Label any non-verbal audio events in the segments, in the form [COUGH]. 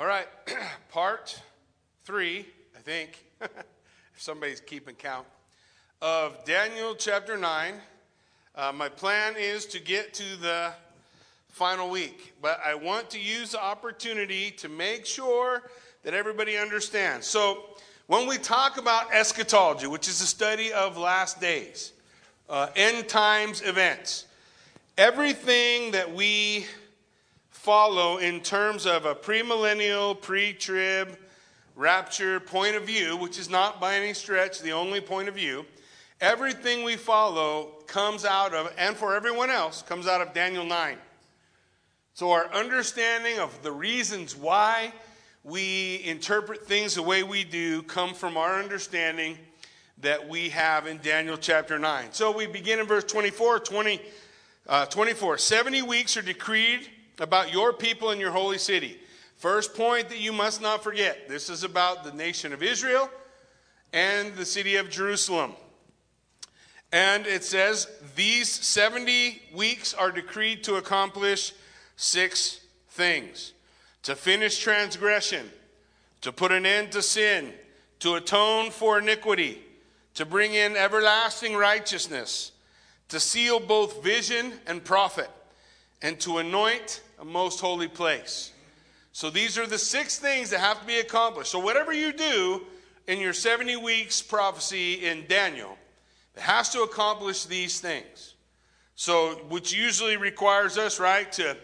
All right, [CLEARS THROAT] part three, I think, [LAUGHS] if somebody's keeping count, of Daniel chapter 9. Uh, my plan is to get to the final week, but I want to use the opportunity to make sure that everybody understands. So, when we talk about eschatology, which is the study of last days, uh, end times events, everything that we follow in terms of a premillennial, pre trib, rapture point of view, which is not by any stretch the only point of view, everything we follow comes out of, and for everyone else, comes out of Daniel 9. So our understanding of the reasons why we interpret things the way we do come from our understanding that we have in Daniel chapter 9. So we begin in verse 24, 20, uh, 24. 70 weeks are decreed about your people and your holy city. First point that you must not forget this is about the nation of Israel and the city of Jerusalem. And it says, These 70 weeks are decreed to accomplish six things to finish transgression, to put an end to sin, to atone for iniquity, to bring in everlasting righteousness, to seal both vision and prophet, and to anoint a most holy place. So these are the six things that have to be accomplished. So whatever you do in your 70 weeks prophecy in Daniel, it has to accomplish these things. So which usually requires us, right, to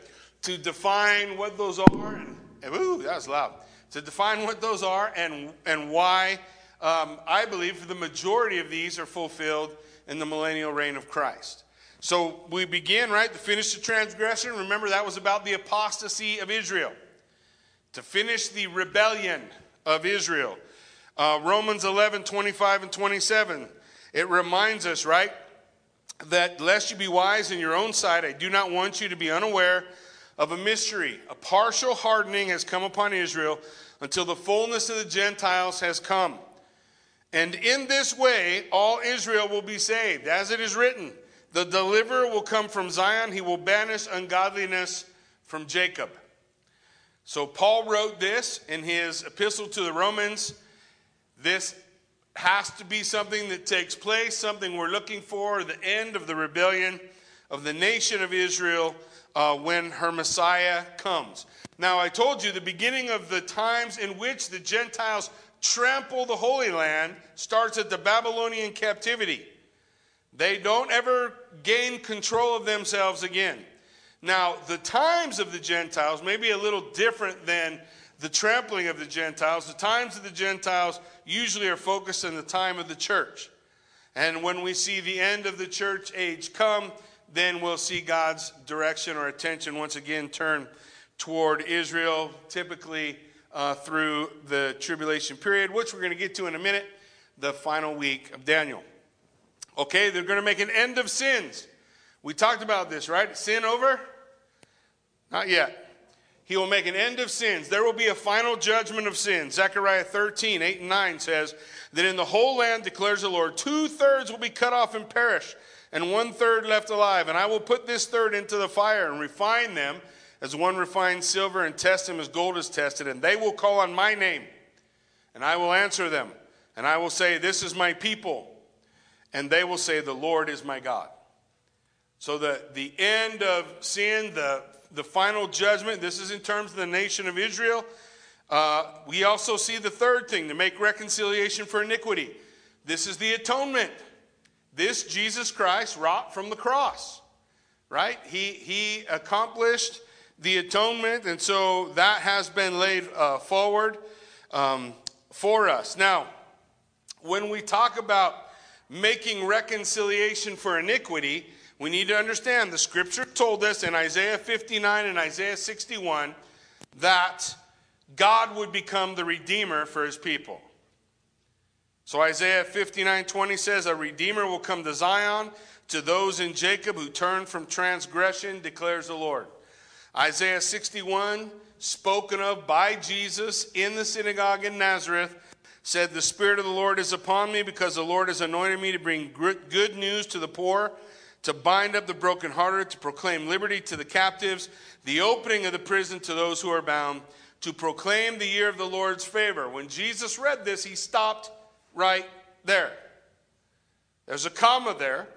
to define what those are and, and ooh, that was loud. To define what those are and and why um, I believe the majority of these are fulfilled in the millennial reign of Christ. So we begin, right, to finish the transgression. Remember, that was about the apostasy of Israel, to finish the rebellion of Israel. Uh, Romans 11, 25 and 27, it reminds us, right, that lest you be wise in your own sight, I do not want you to be unaware of a mystery. A partial hardening has come upon Israel until the fullness of the Gentiles has come. And in this way, all Israel will be saved, as it is written. The deliverer will come from Zion, he will banish ungodliness from Jacob. So, Paul wrote this in his epistle to the Romans. This has to be something that takes place, something we're looking for, the end of the rebellion of the nation of Israel uh, when her Messiah comes. Now, I told you the beginning of the times in which the Gentiles trample the Holy Land starts at the Babylonian captivity. They don't ever gain control of themselves again. Now, the times of the Gentiles may be a little different than the trampling of the Gentiles. The times of the Gentiles usually are focused on the time of the church. And when we see the end of the church age come, then we'll see God's direction or attention once again turn toward Israel, typically uh, through the tribulation period, which we're going to get to in a minute, the final week of Daniel. Okay, they're going to make an end of sins. We talked about this, right? Sin over? Not yet. He will make an end of sins. There will be a final judgment of sins. Zechariah 13, 8 and 9 says that in the whole land, declares the Lord, two thirds will be cut off and perish, and one third left alive. And I will put this third into the fire and refine them as one refines silver and test them as gold is tested. And they will call on my name, and I will answer them. And I will say, This is my people and they will say, The Lord is my God. So the, the end of sin, the, the final judgment, this is in terms of the nation of Israel. Uh, we also see the third thing to make reconciliation for iniquity. This is the atonement. This Jesus Christ wrought from the cross, right? He, he accomplished the atonement, and so that has been laid uh, forward um, for us. Now, when we talk about making reconciliation for iniquity, we need to understand the scripture told us in Isaiah 59 and Isaiah 61 that God would become the redeemer for his people. So Isaiah 59 20 says, A redeemer will come to Zion to those in Jacob who turn from transgression, declares the Lord. Isaiah 61, spoken of by Jesus in the synagogue in Nazareth, said, The Spirit of the Lord is upon me because the Lord has anointed me to bring good news to the poor, to bind up the brokenhearted, to proclaim liberty to the captives, the opening of the prison to those who are bound, to proclaim the year of the Lord's favor. When Jesus read this, he stopped right there. There's a comma there.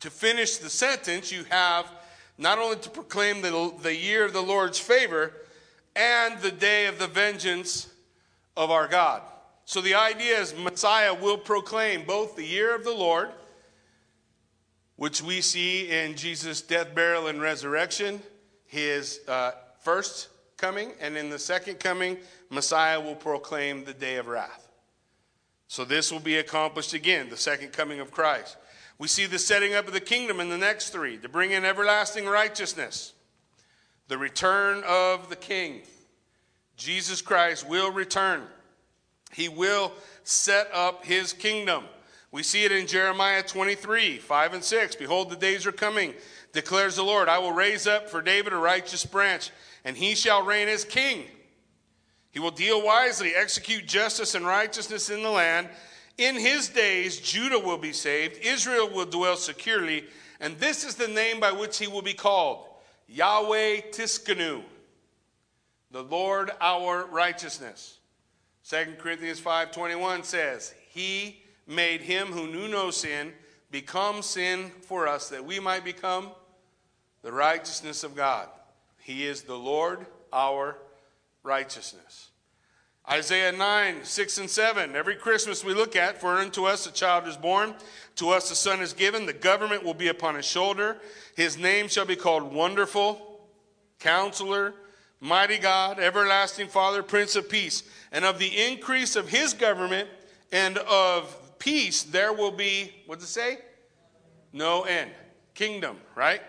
To finish the sentence, you have not only to proclaim the, the year of the Lord's favor and the day of the vengeance of our God. So the idea is Messiah will proclaim both the year of the Lord, which we see in Jesus' death, burial, and resurrection, his uh, first coming, and in the second coming, Messiah will proclaim the day of wrath. So this will be accomplished again, the second coming of Christ. We see the setting up of the kingdom in the next three to bring in everlasting righteousness, the return of the king. Jesus Christ will return. He will set up his kingdom. We see it in Jeremiah 23 5 and 6. Behold, the days are coming, declares the Lord. I will raise up for David a righteous branch, and he shall reign as king. He will deal wisely, execute justice and righteousness in the land. In his days, Judah will be saved, Israel will dwell securely, and this is the name by which he will be called Yahweh Tsidkenu, the Lord our righteousness. 2 Corinthians 5:21 says, "He made him who knew no sin become sin for us that we might become the righteousness of God. He is the Lord our righteousness." Isaiah 9, 6 and 7. Every Christmas we look at, for unto us a child is born, to us a son is given, the government will be upon his shoulder. His name shall be called Wonderful, Counselor, Mighty God, Everlasting Father, Prince of Peace. And of the increase of his government and of peace, there will be, what does it say? No end. Kingdom, right?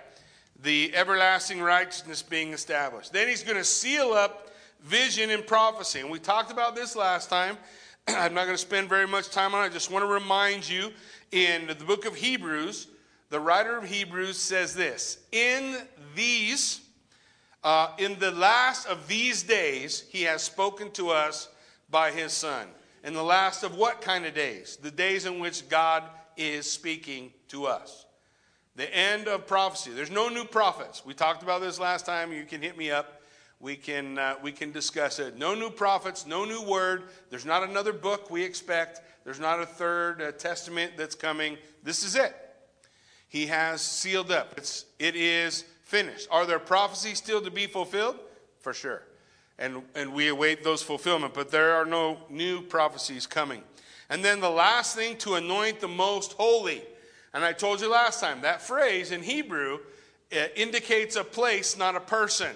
The everlasting righteousness being established. Then he's going to seal up vision and prophecy. And we talked about this last time. [CLEARS THROAT] I'm not going to spend very much time on it. I just want to remind you in the book of Hebrews, the writer of Hebrews says this In these, uh, in the last of these days, he has spoken to us by his Son. In the last of what kind of days? The days in which God is speaking to us. The end of prophecy. There's no new prophets. We talked about this last time. You can hit me up we can, uh, we can discuss it. No new prophets, no new word. There's not another book we expect. There's not a third uh, testament that's coming. This is it. He has sealed up. It's, it is finished. Are there prophecies still to be fulfilled? For sure. And, and we await those fulfillment, but there are no new prophecies coming. And then the last thing to anoint the most holy. And I told you last time, that phrase in Hebrew uh, indicates a place, not a person.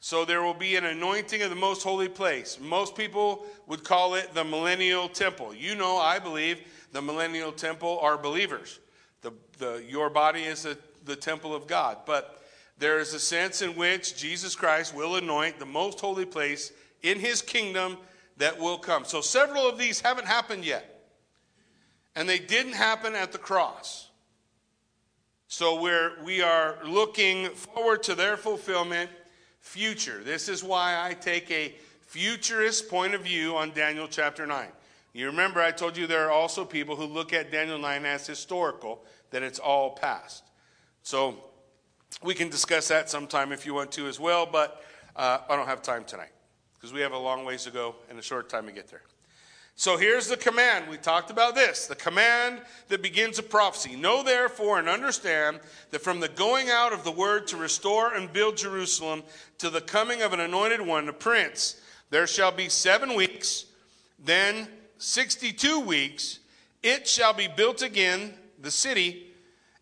So there will be an anointing of the most holy place. Most people would call it the millennial temple. You know, I believe the millennial temple are believers. The, the, your body is a, the temple of God. But there is a sense in which Jesus Christ will anoint the most holy place in his kingdom that will come. So several of these haven't happened yet. And they didn't happen at the cross. So we're, we are looking forward to their fulfillment future. This is why I take a futurist point of view on Daniel chapter 9. You remember, I told you there are also people who look at Daniel 9 as historical, that it's all past. So we can discuss that sometime if you want to as well, but uh, I don't have time tonight because we have a long ways to go and a short time to get there. So here's the command. We talked about this the command that begins a prophecy. Know therefore and understand that from the going out of the word to restore and build Jerusalem to the coming of an anointed one, a prince, there shall be seven weeks, then 62 weeks. It shall be built again, the city,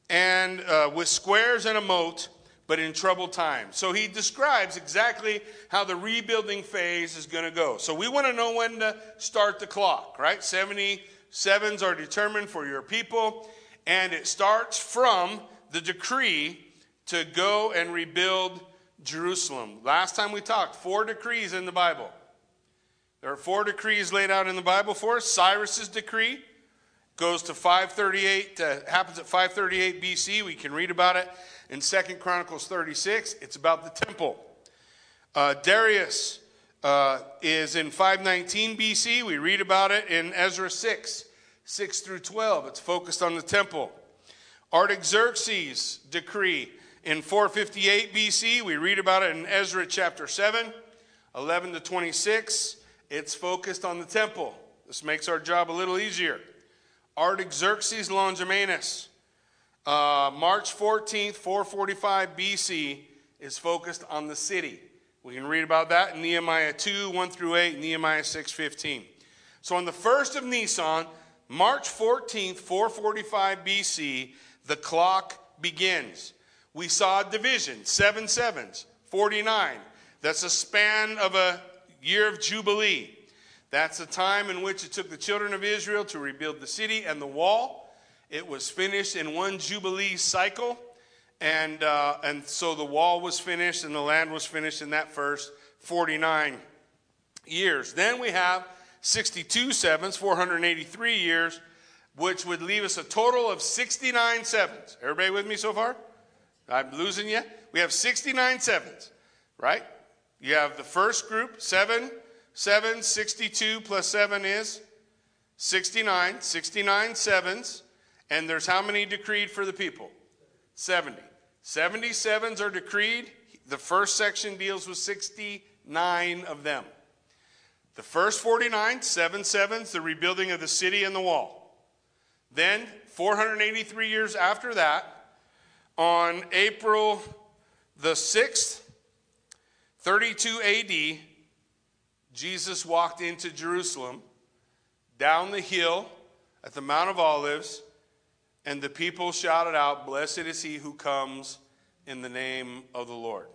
and uh, with squares and a moat but in troubled times. So he describes exactly how the rebuilding phase is going to go. So we want to know when to start the clock, right? 77s are determined for your people, and it starts from the decree to go and rebuild Jerusalem. Last time we talked, four decrees in the Bible. There are four decrees laid out in the Bible for us. Cyrus's decree goes to 538, uh, happens at 538 BC. We can read about it in Second Chronicles 36. It's about the temple. Uh, Darius uh, is in 519 BC. We read about it in Ezra 6, 6 through 12. It's focused on the temple. Artaxerxes' decree in 458 BC. We read about it in Ezra chapter 7, 11 to 26. It's focused on the temple. This makes our job a little easier. Artaxerxes Longimanus, uh, March 14th, 445 BC, is focused on the city. We can read about that in Nehemiah 2, 1 through 8, Nehemiah 6, 15. So on the first of Nisan, March 14th, 445 BC, the clock begins. We saw a division, seven sevens, 49. That's a span of a year of Jubilee. That's the time in which it took the children of Israel to rebuild the city and the wall. It was finished in one Jubilee cycle. And, uh, and so the wall was finished and the land was finished in that first 49 years. Then we have 62 sevens, 483 years, which would leave us a total of 69 sevens. Everybody with me so far? I'm losing you. We have 69 sevens, right? You have the first group, 7, 7, 62 plus 7 is 69. 69 sevens. And there's how many decreed for the people? 70. 77s are decreed. The first section deals with 69 of them. The first 49, seven sevens, the rebuilding of the city and the wall. Then, 483 years after that, on April the 6th, 32 AD, Jesus walked into Jerusalem, down the hill at the Mount of Olives, and the people shouted out, Blessed is he who comes in the name of the Lord.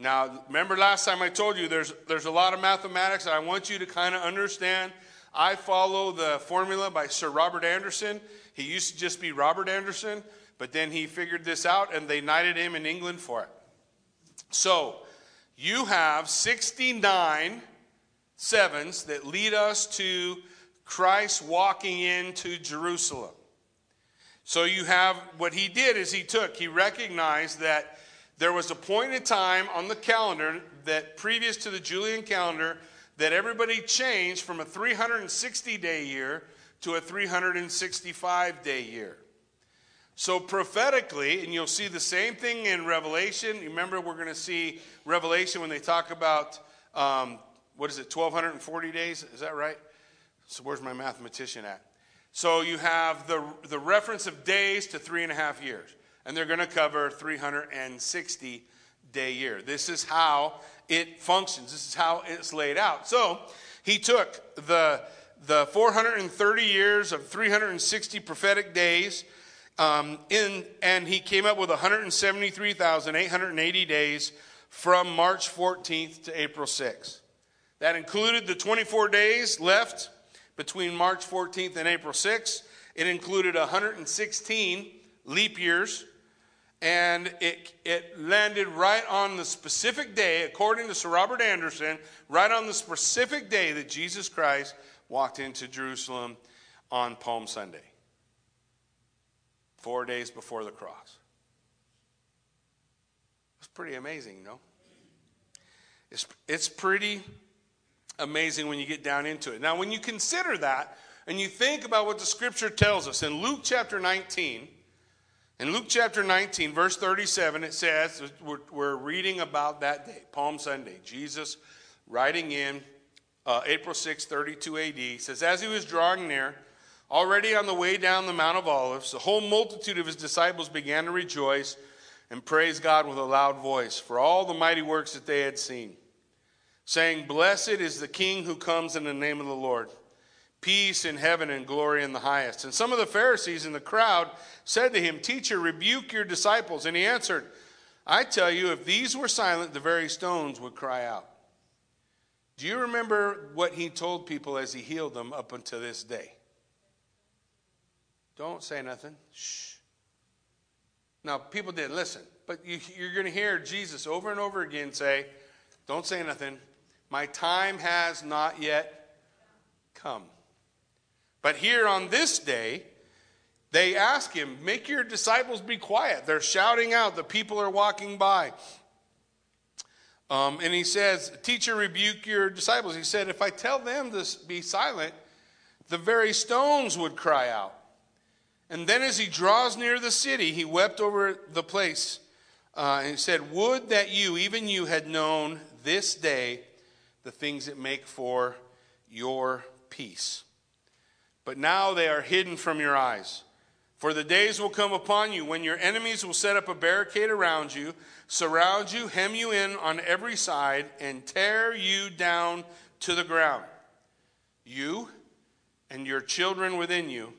Now, remember last time I told you there's, there's a lot of mathematics, I want you to kind of understand. I follow the formula by Sir Robert Anderson. He used to just be Robert Anderson, but then he figured this out, and they knighted him in England for it. So, you have 69 sevens that lead us to Christ walking into Jerusalem. So you have what he did is he took, he recognized that there was a point in time on the calendar that previous to the Julian calendar that everybody changed from a 360 day year to a 365 day year. So, prophetically, and you'll see the same thing in Revelation. Remember, we're going to see Revelation when they talk about, um, what is it, 1,240 days? Is that right? So, where's my mathematician at? So, you have the, the reference of days to three and a half years, and they're going to cover 360 day year. This is how it functions, this is how it's laid out. So, he took the, the 430 years of 360 prophetic days um, in, and he came up with 173,880 days from March 14th to April 6th. That included the 24 days left between March 14th and April 6th. It included 116 leap years, and it, it landed right on the specific day, according to Sir Robert Anderson, right on the specific day that Jesus Christ walked into Jerusalem on Palm Sunday four days before the cross. It's pretty amazing, no? It's, it's pretty amazing when you get down into it. Now, when you consider that and you think about what the scripture tells us in Luke chapter 19, in Luke chapter 19, verse 37, it says, we're, we're reading about that day, Palm Sunday, Jesus riding in uh, April 6, 32 AD, says, As he was drawing near, Already on the way down the Mount of Olives, the whole multitude of his disciples began to rejoice and praise God with a loud voice for all the mighty works that they had seen, saying, Blessed is the King who comes in the name of the Lord. Peace in heaven and glory in the highest. And some of the Pharisees in the crowd said to him, Teacher, rebuke your disciples. And he answered, I tell you, if these were silent, the very stones would cry out. Do you remember what he told people as he healed them up until this day? Don't say nothing. Shh. Now, people did listen, but you, you're going to hear Jesus over and over again say, Don't say nothing. My time has not yet come. But here on this day, they ask him, Make your disciples be quiet. They're shouting out, the people are walking by. Um, and he says, Teacher, rebuke your disciples. He said, If I tell them to be silent, the very stones would cry out. And then as he draws near the city, he wept over the place uh, and said, Would that you, even you, had known this day the things that make for your peace. But now they are hidden from your eyes. For the days will come upon you when your enemies will set up a barricade around you, surround you, hem you in on every side, and tear you down to the ground. You and your children within you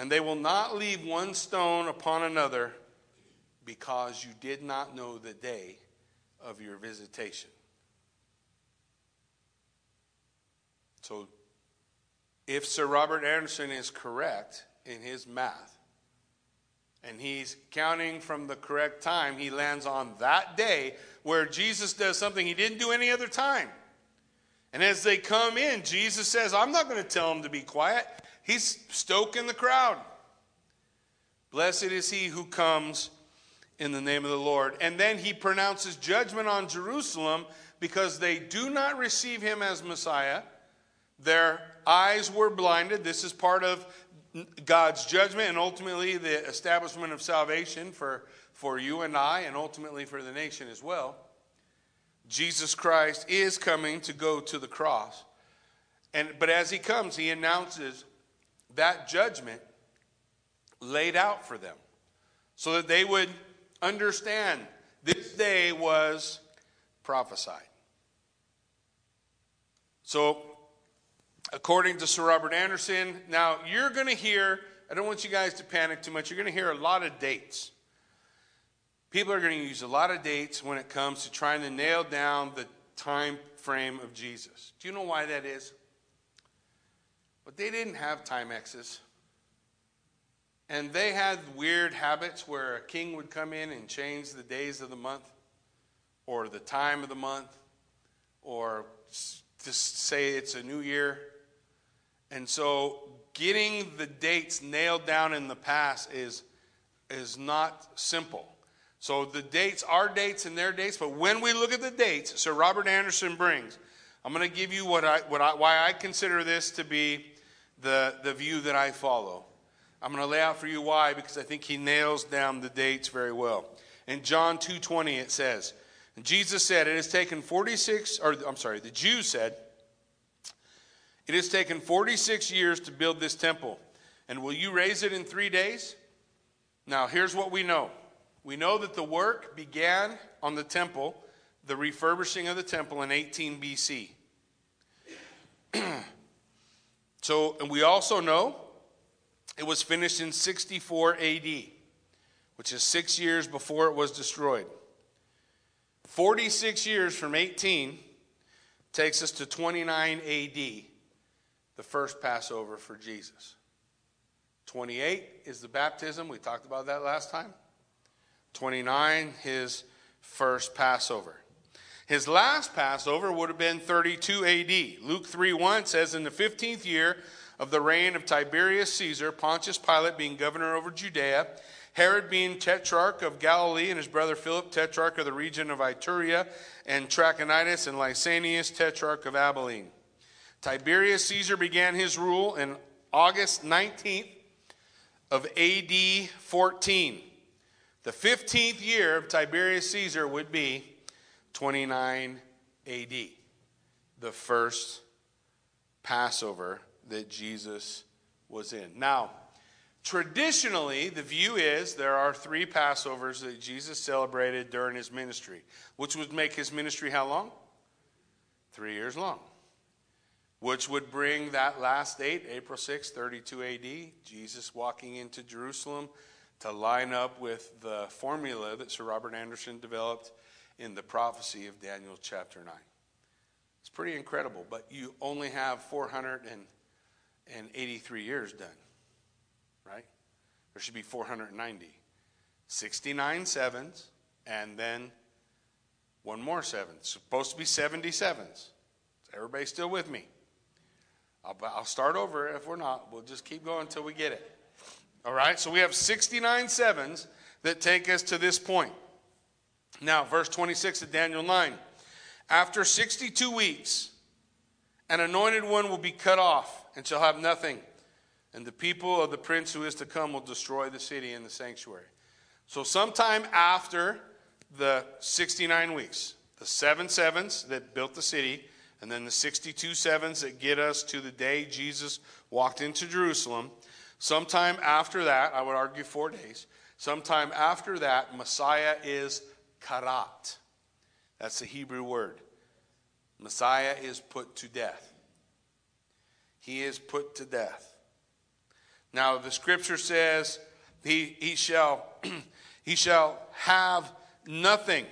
and they will not leave one stone upon another because you did not know the day of your visitation. So, if Sir Robert Anderson is correct in his math, and he's counting from the correct time, he lands on that day where Jesus does something he didn't do any other time. And as they come in, Jesus says, I'm not going to tell them to be quiet. He's stoking the crowd. Blessed is he who comes in the name of the Lord. And then he pronounces judgment on Jerusalem because they do not receive him as Messiah. Their eyes were blinded. This is part of God's judgment and ultimately the establishment of salvation for, for you and I and ultimately for the nation as well. Jesus Christ is coming to go to the cross. And, but as he comes, he announces that judgment laid out for them so that they would understand this day was prophesied. So, according to Sir Robert Anderson, now you're going to hear, I don't want you guys to panic too much, you're going to hear a lot of dates. People are going to use a lot of dates when it comes to trying to nail down the time frame of Jesus. Do you know why that is? But they didn't have Timexes. And they had weird habits where a king would come in and change the days of the month or the time of the month or just say it's a new year. And so getting the dates nailed down in the past is, is not simple. So the dates, our dates and their dates, but when we look at the dates, Sir Robert Anderson brings, I'm going to give you what I, what I, why I consider this to be the, the view that I follow. I'm going to lay out for you why because I think he nails down the dates very well. In John 2:20 it says, Jesus said, "It has taken 46 or I'm sorry, the Jews said, it has taken 46 years to build this temple, and will you raise it in 3 days?" Now, here's what we know. We know that the work began on the temple, the refurbishing of the temple in 18 BC. [CLEARS THROAT] so, and we also know it was finished in 64 AD, which is six years before it was destroyed. 46 years from 18 takes us to 29 AD, the first Passover for Jesus. 28 is the baptism. We talked about that last time. 29, his first Passover. His last Passover would have been 32 AD. Luke 3 1 says, In the 15th year of the reign of Tiberius Caesar, Pontius Pilate being governor over Judea, Herod being tetrarch of Galilee, and his brother Philip, tetrarch of the region of Ituraea, and Trachonitis and Lysanias, tetrarch of Abilene. Tiberius Caesar began his rule in August 19th of AD 14. The 15th year of Tiberius Caesar would be 29 AD, the first Passover that Jesus was in. Now, traditionally, the view is there are three Passovers that Jesus celebrated during his ministry, which would make his ministry how long? Three years long. Which would bring that last date, April 6, 32 AD, Jesus walking into Jerusalem to line up with the formula that Sir Robert Anderson developed in the prophecy of Daniel chapter 9. It's pretty incredible, but you only have 400 and and 83 years done, right? There should be 490. 69 sevens, and then one more seven. It's supposed to be 77s. Is everybody still with me? I'll, I'll start over if we're not. We'll just keep going until we get it. All right, so we have 69 sevens that take us to this point. Now, verse 26 of Daniel 9. After 62 weeks, an anointed one will be cut off and shall have nothing. and the people of the prince who is to come will destroy the city and the sanctuary. So, sometime after the 69 weeks, the seven sevens that built the city, and then the 62 sevens that get us to the day Jesus walked into Jerusalem, sometime after that, I would argue four days, sometime after that, Messiah is karat. That's the Hebrew word. Messiah is put to death. He is put to death. Now, the scripture says he, he, shall, [CLEARS THROAT] he shall have nothing.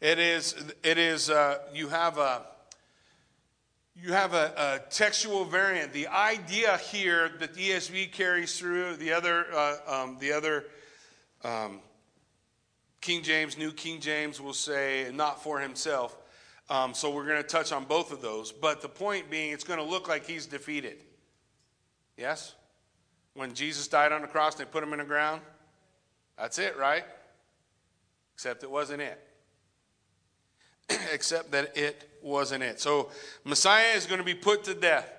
It is, it is uh, you have a, you have a, a, textual variant. The idea here that the ESV carries through the other, uh, um, the other um, King James, New King James will say, not for himself. Um, so we're going to touch on both of those. But the point being, it's going to look like he's defeated. Yes? When Jesus died on the cross and they put him in the ground? That's it, right? Except it wasn't it. [CLEARS THROAT] Except that it wasn't it. So Messiah is going to be put to death,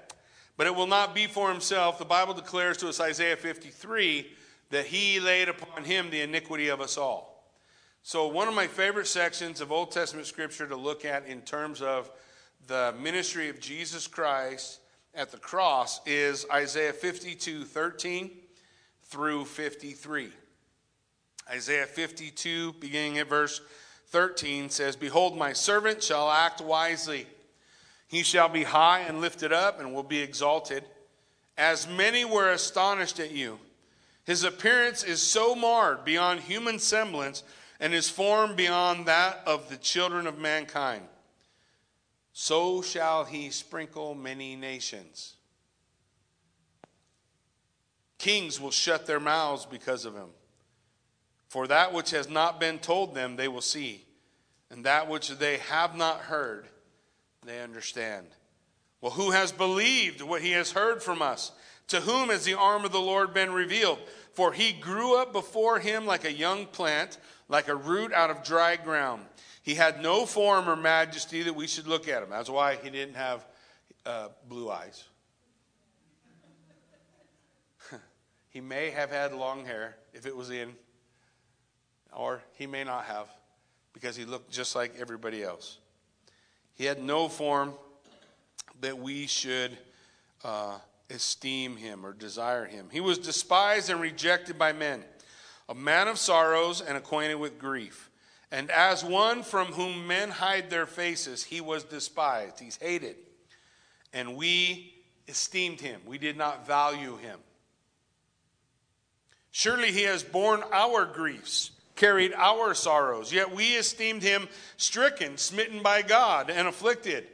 but it will not be for himself. The Bible declares to us, Isaiah 53, that he laid upon him the iniquity of us all. So, one of my favorite sections of Old Testament scripture to look at in terms of the ministry of Jesus Christ at the cross is Isaiah 52 13 through 53. Isaiah 52, beginning at verse 13, says, Behold, my servant shall act wisely. He shall be high and lifted up and will be exalted. As many were astonished at you. His appearance is so marred beyond human semblance and his form beyond that of the children of mankind. So shall he sprinkle many nations. Kings will shut their mouths because of him. For that which has not been told them, they will see, and that which they have not heard, they understand. Well, who has believed what he has heard from us? To whom has the arm of the Lord been revealed? For he grew up before him like a young plant like a root out of dry ground. He had no form or majesty that we should look at him. That's why he didn't have uh, blue eyes. [LAUGHS] he may have had long hair if it was in, or he may not have because he looked just like everybody else. He had no form that we should uh, esteem him or desire him. He was despised and rejected by men a man of sorrows and acquainted with grief. And as one from whom men hide their faces, he was despised. He's hated. And we esteemed him. We did not value him. Surely he has borne our griefs, carried our sorrows, yet we esteemed him stricken, smitten by God, and afflicted.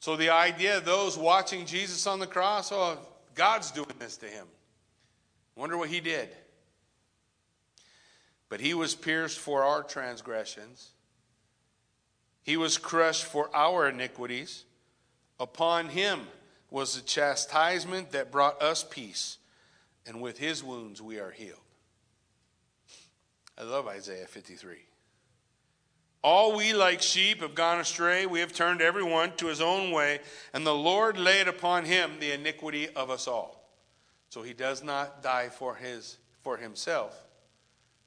So the idea of those watching Jesus on the cross, oh, God's doing this to him. Wonder what he did. But he was pierced for our transgressions, he was crushed for our iniquities. Upon him was the chastisement that brought us peace, and with his wounds we are healed. I love Isaiah 53. All we like sheep have gone astray. We have turned everyone to his own way, and the Lord laid upon him the iniquity of us all. So he does not die for his for himself,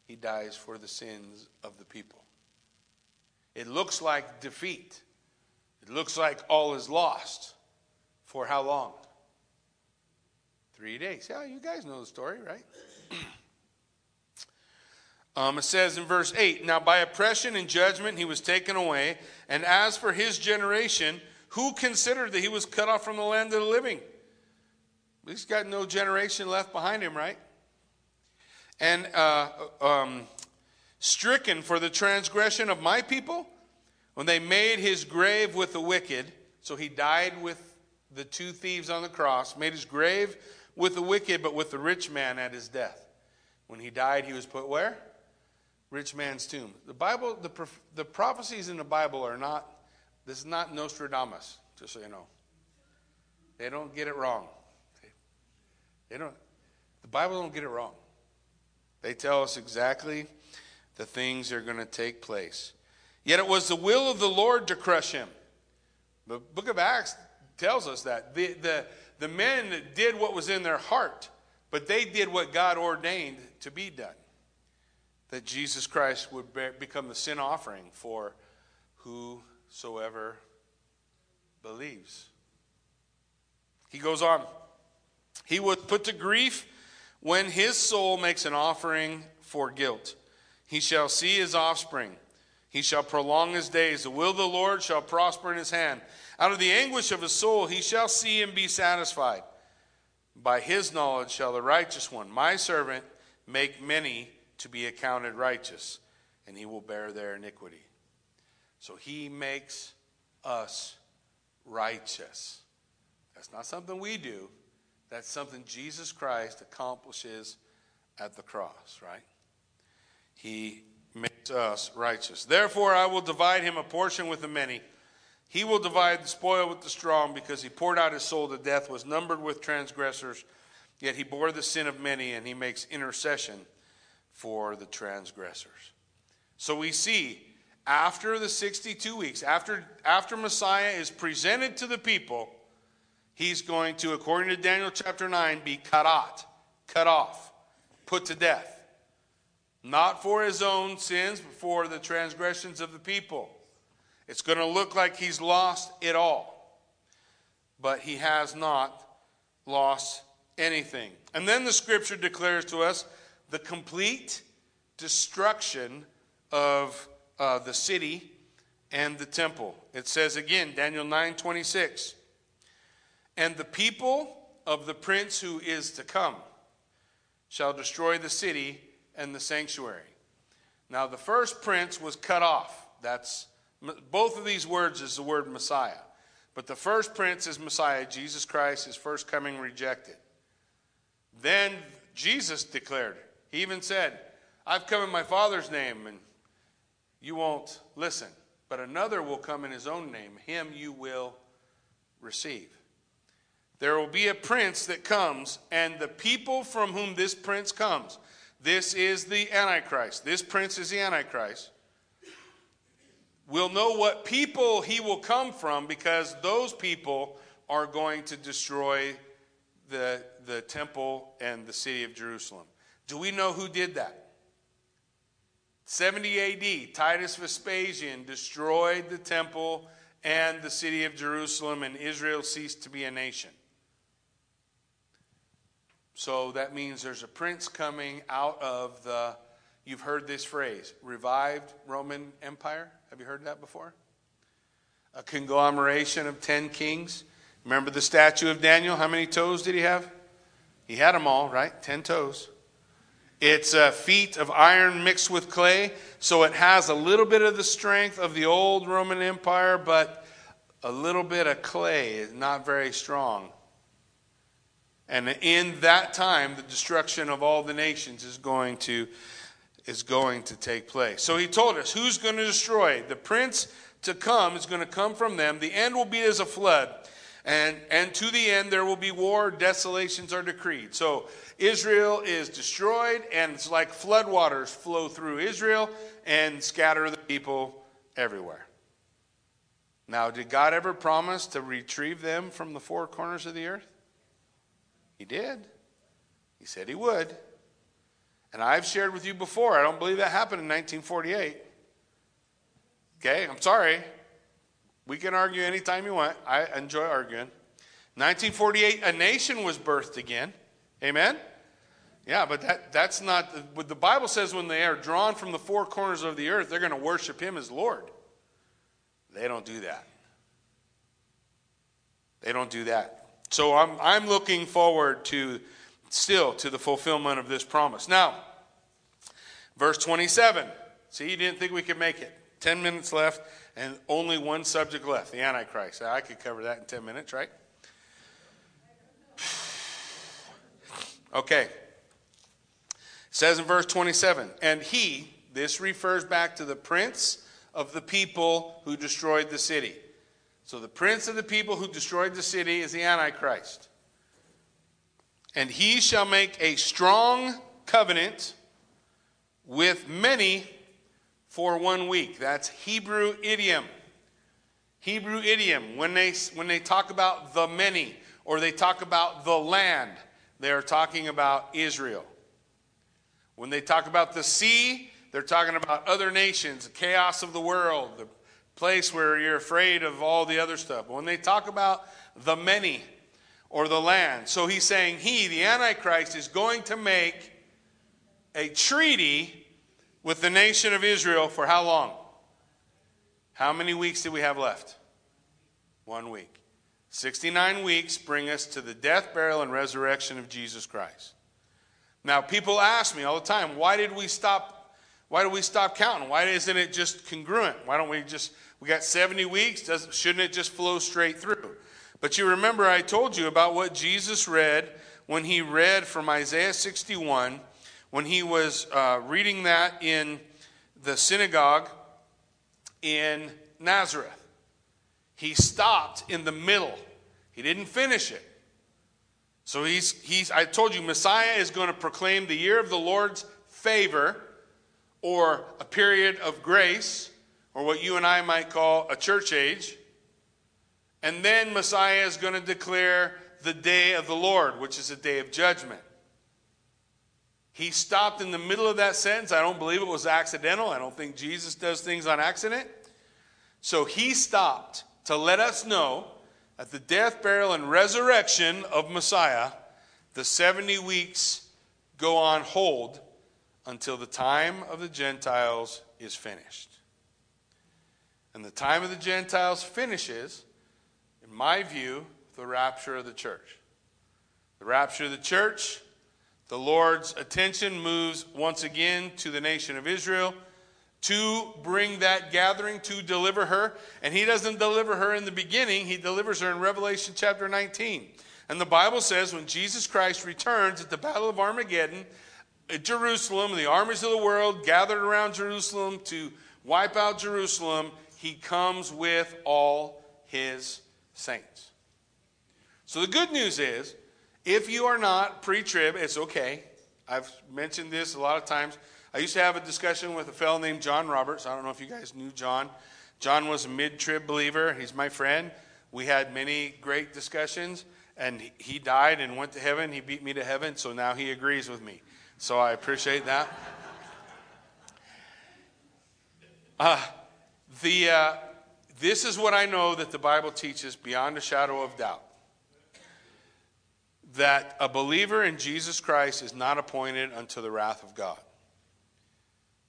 he dies for the sins of the people. It looks like defeat. It looks like all is lost. For how long? Three days. Yeah, you guys know the story, right? [CLEARS THROAT] um, it says in verse 8 Now by oppression and judgment he was taken away. And as for his generation, who considered that he was cut off from the land of the living? He's got no generation left behind him, right? And uh, um, stricken for the transgression of my people, when they made his grave with the wicked, so he died with the two thieves on the cross, made his grave with the wicked, but with the rich man at his death. When he died, he was put where? Rich man's tomb. The Bible, the, the prophecies in the Bible are not, this is not Nostradamus, just so you know. They don't get it wrong. They don't, the Bible don't get it wrong. They tell us exactly the things that are going to take place. Yet it was the will of the Lord to crush him. The book of Acts tells us that. The, the, the men did what was in their heart, but they did what God ordained to be done. That Jesus Christ would be- become the sin offering for whosoever believes. He goes on. He was put to grief when his soul makes an offering for guilt. He shall see his offspring. He shall prolong his days. The will of the Lord shall prosper in his hand. Out of the anguish of his soul he shall see and be satisfied. By his knowledge shall the righteous one, my servant, make many to be accounted righteous, and he will bear their iniquity. So he makes us righteous. That's not something we do, that's something Jesus Christ accomplishes at the cross, right? He makes us righteous. Therefore, I will divide him a portion with the many. He will divide the spoil with the strong because he poured out his soul to death, was numbered with transgressors, yet he bore the sin of many, and he makes intercession for the transgressors. So we see after the 62 weeks, after, after Messiah is presented to the people, he's going to, according to Daniel chapter 9, be cut out, cut off, put to death. Not for his own sins, but for the transgressions of the people. It's going to look like he's lost it all. But he has not lost anything. And then the scripture declares to us the complete destruction of uh, the city and the temple. It says again, Daniel 9 26. And the people of the prince who is to come shall destroy the city and the sanctuary. Now, the first prince was cut off. That's both of these words is the word Messiah. But the first prince is Messiah, Jesus Christ, his first coming rejected. Then Jesus declared, he even said, I've come in my Father's name, and you won't listen. But another will come in his own name. Him you will receive. There will be a prince that comes, and the people from whom this prince comes, this is the Antichrist. This prince is the Antichrist. We'll know what people he will come from because those people are going to destroy the, the temple and the city of Jerusalem. Do we know who did that? 70 AD, Titus Vespasian destroyed the temple and the city of Jerusalem, and Israel ceased to be a nation. So that means there's a prince coming out of the, you've heard this phrase, revived Roman Empire. Have you heard that before? A conglomeration of 10 kings. Remember the statue of Daniel? How many toes did he have? He had them all, right? 10 toes. It's feet of iron mixed with clay, so it has a little bit of the strength of the old Roman Empire, but a little bit of clay, is not very strong. And in that time, the destruction of all the nations is going to, is going to take place. So he told us who's going to destroy? The prince to come is going to come from them. The end will be as a flood. And, and to the end, there will be war, desolations are decreed. So Israel is destroyed, and it's like floodwaters flow through Israel and scatter the people everywhere. Now, did God ever promise to retrieve them from the four corners of the earth? He did. He said he would. And I've shared with you before, I don't believe that happened in 1948. Okay, I'm sorry. We can argue anytime you want. I enjoy arguing. 1948, a nation was birthed again. Amen? Yeah, but that, that's not what the Bible says when they are drawn from the four corners of the earth, they're going to worship him as Lord. They don't do that. They don't do that. So I'm, I'm looking forward to still to the fulfillment of this promise. Now, verse 27. See, you didn't think we could make it. 10 minutes left and only one subject left the Antichrist. I could cover that in 10 minutes, right? [SIGHS] Okay. It says in verse 27 And he, this refers back to the prince of the people who destroyed the city. So the prince of the people who destroyed the city is the Antichrist. And he shall make a strong covenant with many for one week. That's Hebrew idiom. Hebrew idiom. When they, when they talk about the many or they talk about the land, they are talking about Israel. When they talk about the sea, they're talking about other nations, the chaos of the world, the place where you're afraid of all the other stuff. When they talk about the many or the land, so he's saying he, the Antichrist, is going to make a treaty with the nation of Israel for how long? How many weeks do we have left? One week. 69 weeks bring us to the death, burial, and resurrection of Jesus Christ. Now, people ask me all the time, why did we stop? Why do we stop counting? Why isn't it just congruent? Why don't we just, we got 70 weeks, doesn't, shouldn't it just flow straight through? But you remember I told you about what Jesus read when he read from Isaiah 61, when he was uh, reading that in the synagogue in Nazareth. He stopped in the middle, he didn't finish it. So he's, he's, I told you, Messiah is going to proclaim the year of the Lord's favor or a period of grace or what you and I might call a church age. And then Messiah is going to declare the day of the Lord, which is a day of judgment. He stopped in the middle of that sentence. I don't believe it was accidental. I don't think Jesus does things on accident. So he stopped to let us know at the death, burial, and resurrection of Messiah, the 70 weeks go on hold until the time of the Gentiles is finished. And the time of the Gentiles finishes, in my view, the rapture of the church. The rapture of the church, the Lord's attention moves once again to the nation of Israel to bring that gathering to deliver her. And he doesn't deliver her in the beginning, he delivers her in Revelation chapter 19. And the Bible says when Jesus Christ returns at the Battle of Armageddon, at Jerusalem, the armies of the world gathered around Jerusalem to wipe out Jerusalem, he comes with all his saints. So the good news is, if you are not pre trib, it's okay. I've mentioned this a lot of times. I used to have a discussion with a fellow named John Roberts. I don't know if you guys knew John. John was a mid trib believer. He's my friend. We had many great discussions, and he died and went to heaven. He beat me to heaven, so now he agrees with me. So I appreciate that. Uh, the, uh, this is what I know that the Bible teaches beyond a shadow of doubt that a believer in Jesus Christ is not appointed unto the wrath of God.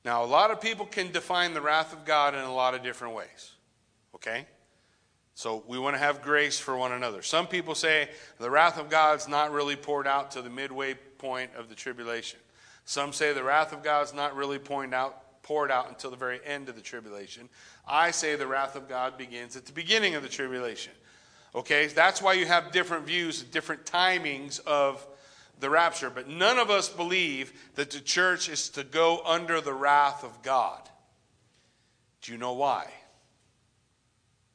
Now, a lot of people can define the wrath of God in a lot of different ways. Okay? So we want to have grace for one another. Some people say the wrath of God's not really poured out to the midway point of the tribulation. Some say the wrath of God is not really poured out, poured out until the very end of the tribulation. I say the wrath of God begins at the beginning of the tribulation. Okay? That's why you have different views, different timings of the rapture. But none of us believe that the church is to go under the wrath of God. Do you know why?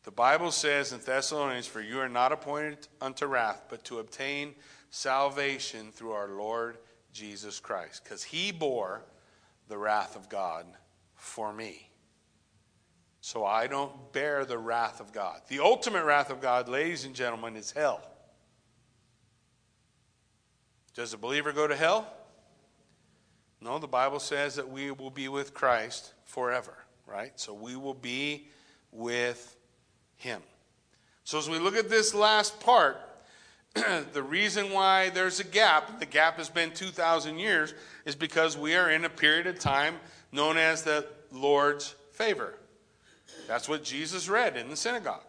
The Bible says in Thessalonians, For you are not appointed unto wrath, but to obtain salvation through our Lord Jesus Christ. Because he bore the wrath of God for me. So I don't bear the wrath of God. The ultimate wrath of God, ladies and gentlemen, is hell. Does a believer go to hell? No, the Bible says that we will be with Christ forever, right? So we will be with him. So as we look at this last part, [CLEARS THROAT] the reason why there's a gap, the gap has been 2,000 years, is because we are in a period of time known as the Lord's favor. That's what Jesus read in the synagogue.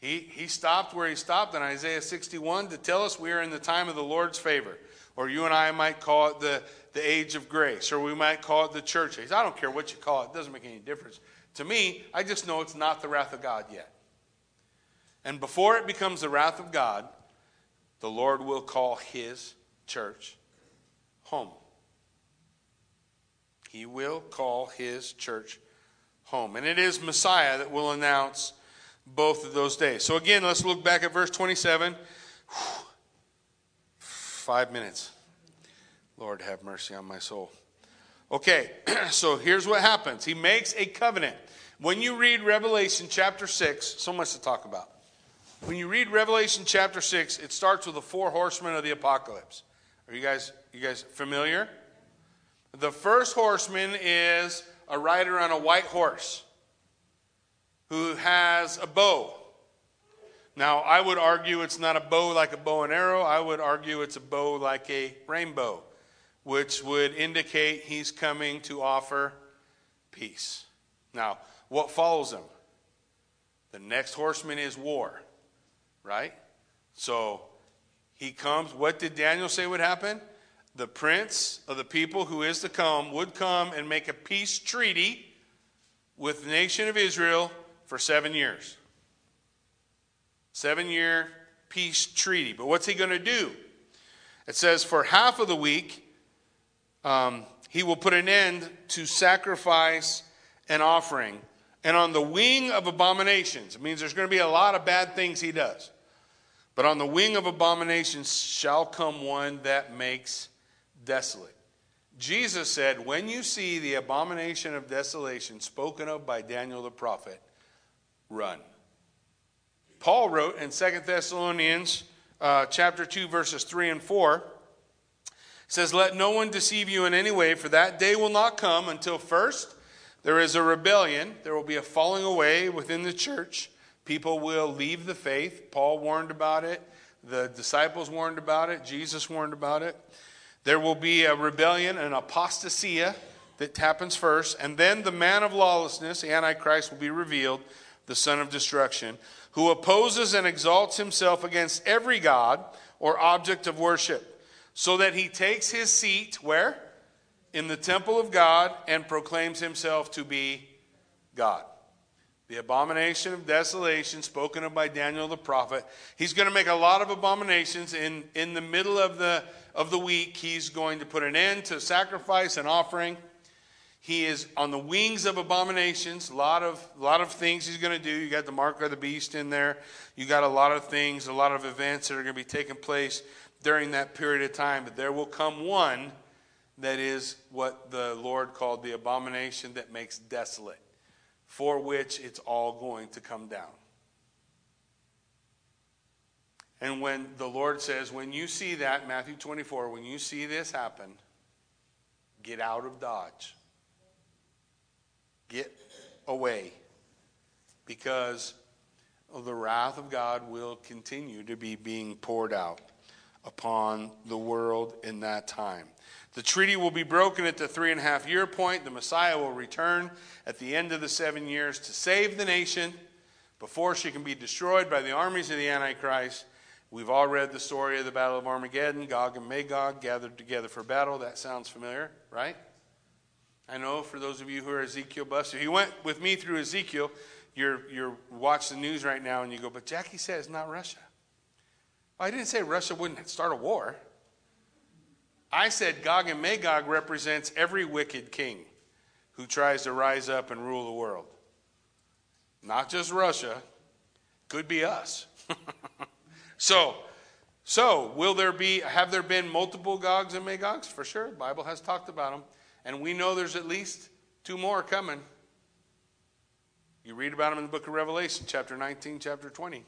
He, he stopped where he stopped in Isaiah 61 to tell us we are in the time of the Lord's favor. Or you and I might call it the, the age of grace, or we might call it the church age. I don't care what you call it, it doesn't make any difference. To me, I just know it's not the wrath of God yet. And before it becomes the wrath of God, the Lord will call his church home. He will call his church home. And it is Messiah that will announce both of those days. So again, let's look back at verse 27. Five minutes. Lord, have mercy on my soul. Okay, [CLEARS THROAT] so here's what happens He makes a covenant. When you read Revelation chapter 6, so much to talk about. When you read Revelation chapter 6, it starts with the four horsemen of the apocalypse. Are you guys you guys familiar? The first horseman is a rider on a white horse who has a bow. Now, I would argue it's not a bow like a bow and arrow. I would argue it's a bow like a rainbow, which would indicate he's coming to offer peace. Now, what follows him? The next horseman is war, right? So he comes. What did Daniel say would happen? The prince of the people who is to come would come and make a peace treaty with the nation of Israel for seven years. Seven year peace treaty. But what's he going to do? It says, for half of the week, um, he will put an end to sacrifice and offering. And on the wing of abominations, it means there's going to be a lot of bad things he does. But on the wing of abominations shall come one that makes desolate. Jesus said, When you see the abomination of desolation spoken of by Daniel the prophet, run. Paul wrote in 2 Thessalonians uh, chapter 2, verses 3 and 4, says, Let no one deceive you in any way, for that day will not come until first there is a rebellion, there will be a falling away within the church. People will leave the faith. Paul warned about it, the disciples warned about it, Jesus warned about it. There will be a rebellion, an apostasia that happens first, and then the man of lawlessness, Antichrist, will be revealed, the son of destruction who opposes and exalts himself against every God or object of worship, so that he takes his seat where? In the temple of God and proclaims himself to be God. The abomination of desolation spoken of by Daniel the prophet. He's going to make a lot of abominations in, in the middle of the, of the week. He's going to put an end to sacrifice and offering. He is on the wings of abominations. A lot of, a lot of things he's going to do. You got the mark of the beast in there. You got a lot of things, a lot of events that are going to be taking place during that period of time. But there will come one that is what the Lord called the abomination that makes desolate, for which it's all going to come down. And when the Lord says, when you see that, Matthew 24, when you see this happen, get out of Dodge. Get away because the wrath of God will continue to be being poured out upon the world in that time. The treaty will be broken at the three and a half year point. The Messiah will return at the end of the seven years to save the nation before she can be destroyed by the armies of the Antichrist. We've all read the story of the Battle of Armageddon. Gog and Magog gathered together for battle. That sounds familiar, right? I know for those of you who are Ezekiel buffs, if you went with me through Ezekiel, you're, you're watching the news right now and you go, but Jackie says not Russia. Well, I didn't say Russia wouldn't start a war. I said Gog and Magog represents every wicked king who tries to rise up and rule the world. Not just Russia, could be us. [LAUGHS] so, so will there be have there been multiple Gogs and Magogs? For sure, the Bible has talked about them. And we know there's at least two more coming. You read about them in the book of Revelation, chapter 19, chapter 20.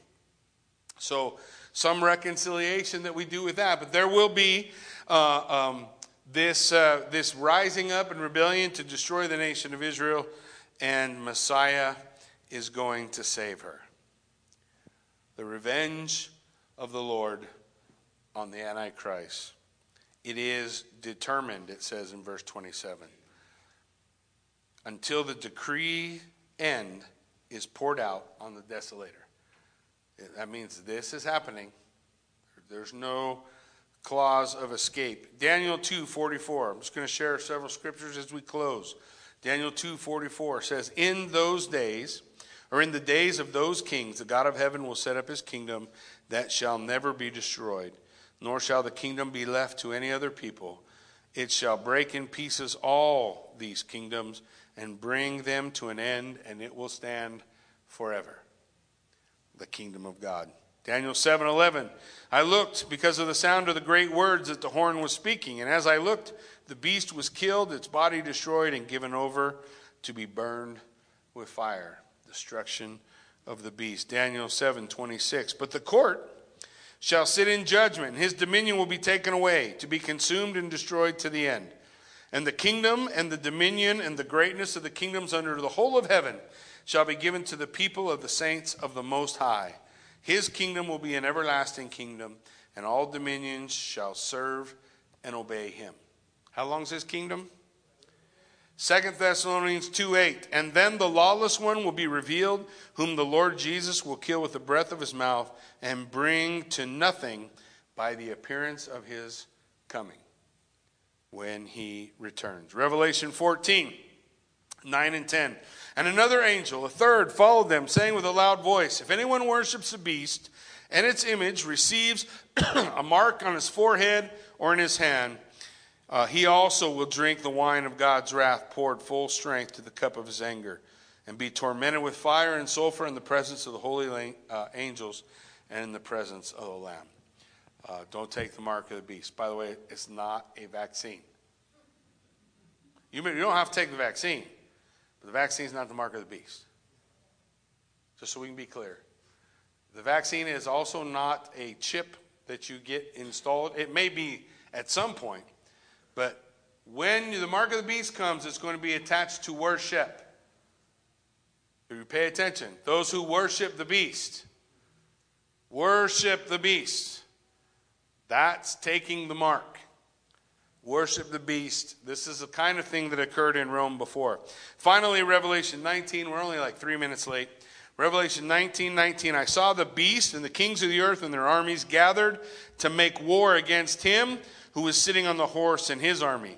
So, some reconciliation that we do with that. But there will be uh, um, this, uh, this rising up and rebellion to destroy the nation of Israel, and Messiah is going to save her. The revenge of the Lord on the Antichrist. It is determined, it says in verse 27. Until the decree end is poured out on the desolator. That means this is happening. There's no clause of escape. Daniel 2:44. I'm just going to share several scriptures as we close. Daniel 2:44 says, "In those days, or in the days of those kings, the God of heaven will set up his kingdom that shall never be destroyed." nor shall the kingdom be left to any other people. It shall break in pieces all these kingdoms and bring them to an end, and it will stand forever. The kingdom of God. Daniel 7:11 I looked because of the sound of the great words that the horn was speaking and as I looked the beast was killed its body destroyed and given over to be burned with fire destruction of the beast. Daniel 7 26. But the court shall sit in judgment, his dominion will be taken away, to be consumed and destroyed to the end. And the kingdom and the dominion and the greatness of the kingdoms under the whole of heaven shall be given to the people of the saints of the Most High. His kingdom will be an everlasting kingdom, and all dominions shall serve and obey him. How long is his kingdom? 2 Thessalonians 2 8. And then the lawless one will be revealed, whom the Lord Jesus will kill with the breath of his mouth and bring to nothing by the appearance of his coming when he returns. Revelation 14 9 and 10. And another angel, a third, followed them, saying with a loud voice If anyone worships the beast and its image, receives [CLEARS THROAT] a mark on his forehead or in his hand, uh, he also will drink the wine of God's wrath, poured full strength to the cup of his anger, and be tormented with fire and sulfur in the presence of the holy uh, angels and in the presence of the Lamb. Uh, don't take the mark of the beast. By the way, it's not a vaccine. You, may, you don't have to take the vaccine, but the vaccine is not the mark of the beast. Just so we can be clear. The vaccine is also not a chip that you get installed. It may be at some point, but when the mark of the beast comes, it's going to be attached to worship. If you pay attention, those who worship the beast, worship the beast. That's taking the mark. Worship the beast. This is the kind of thing that occurred in Rome before. Finally, Revelation 19. We're only like three minutes late. Revelation 19 19. I saw the beast and the kings of the earth and their armies gathered to make war against him who was sitting on the horse and his army.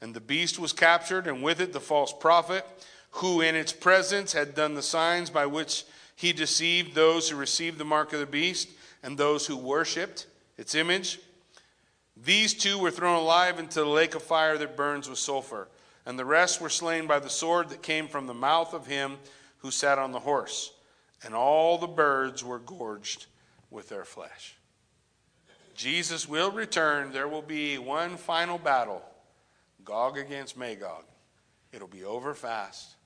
And the beast was captured, and with it the false prophet, who in its presence had done the signs by which he deceived those who received the mark of the beast and those who worshipped its image. These two were thrown alive into the lake of fire that burns with sulfur, and the rest were slain by the sword that came from the mouth of him who sat on the horse, and all the birds were gorged with their flesh. Jesus will return. There will be one final battle Gog against Magog. It'll be over fast.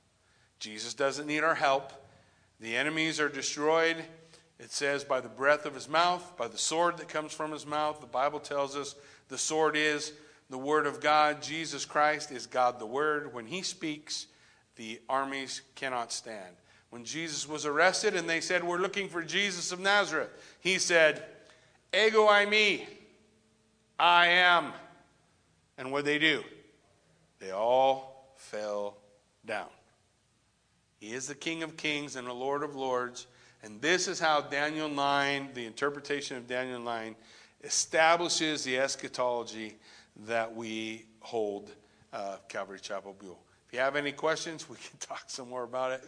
Jesus doesn't need our help. The enemies are destroyed. It says, by the breath of his mouth, by the sword that comes from his mouth. The Bible tells us the sword is the word of God. Jesus Christ is God the Word. When he speaks, the armies cannot stand. When Jesus was arrested and they said, We're looking for Jesus of Nazareth, he said, Ego eimi, I am. And what they do? They all fell down. He is the King of kings and the Lord of lords. And this is how Daniel 9, the interpretation of Daniel 9, establishes the eschatology that we hold uh, Calvary Chapel Buell. If you have any questions, we can [LAUGHS] talk some more about it.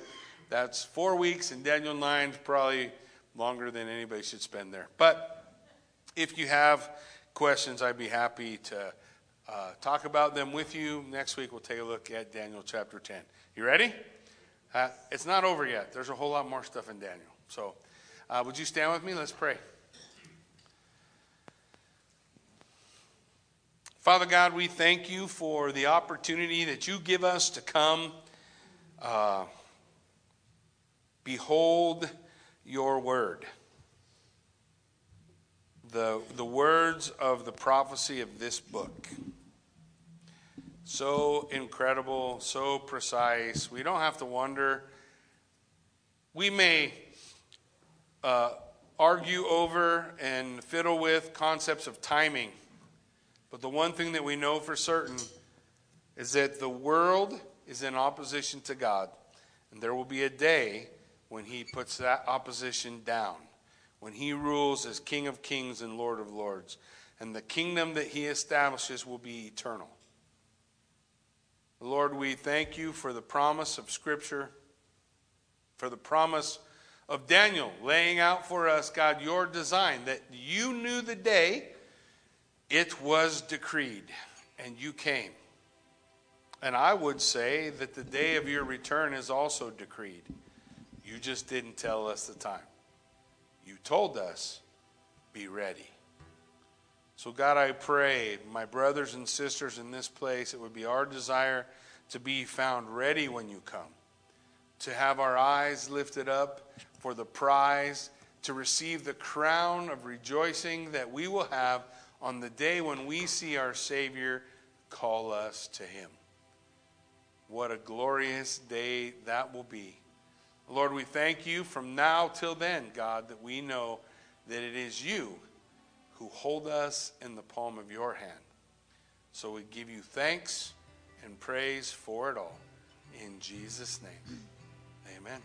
That's four weeks, and Daniel 9 is probably longer than anybody should spend there. But if you have questions, I'd be happy to uh, talk about them with you. Next week, we'll take a look at Daniel chapter 10. You ready? Uh, it's not over yet. There's a whole lot more stuff in Daniel. So, uh, would you stand with me? Let's pray. Father God, we thank you for the opportunity that you give us to come uh, behold your word the, the words of the prophecy of this book. So incredible, so precise. We don't have to wonder. We may uh, argue over and fiddle with concepts of timing, but the one thing that we know for certain is that the world is in opposition to God, and there will be a day when He puts that opposition down when he rules as King of kings and Lord of lords. And the kingdom that he establishes will be eternal. Lord, we thank you for the promise of Scripture, for the promise of Daniel laying out for us, God, your design, that you knew the day it was decreed and you came. And I would say that the day of your return is also decreed. You just didn't tell us the time. You told us, be ready. So, God, I pray, my brothers and sisters in this place, it would be our desire to be found ready when you come. to have our eyes lifted up for the prize, to receive the crown of rejoicing that we will have on the day when we see our Savior call us to Him. What a glorious day that will be. Lord, we thank you from now till then, God, that we know that it is you who hold us in the palm of your hand. So we give you thanks and praise for it all. In Jesus' name, amen.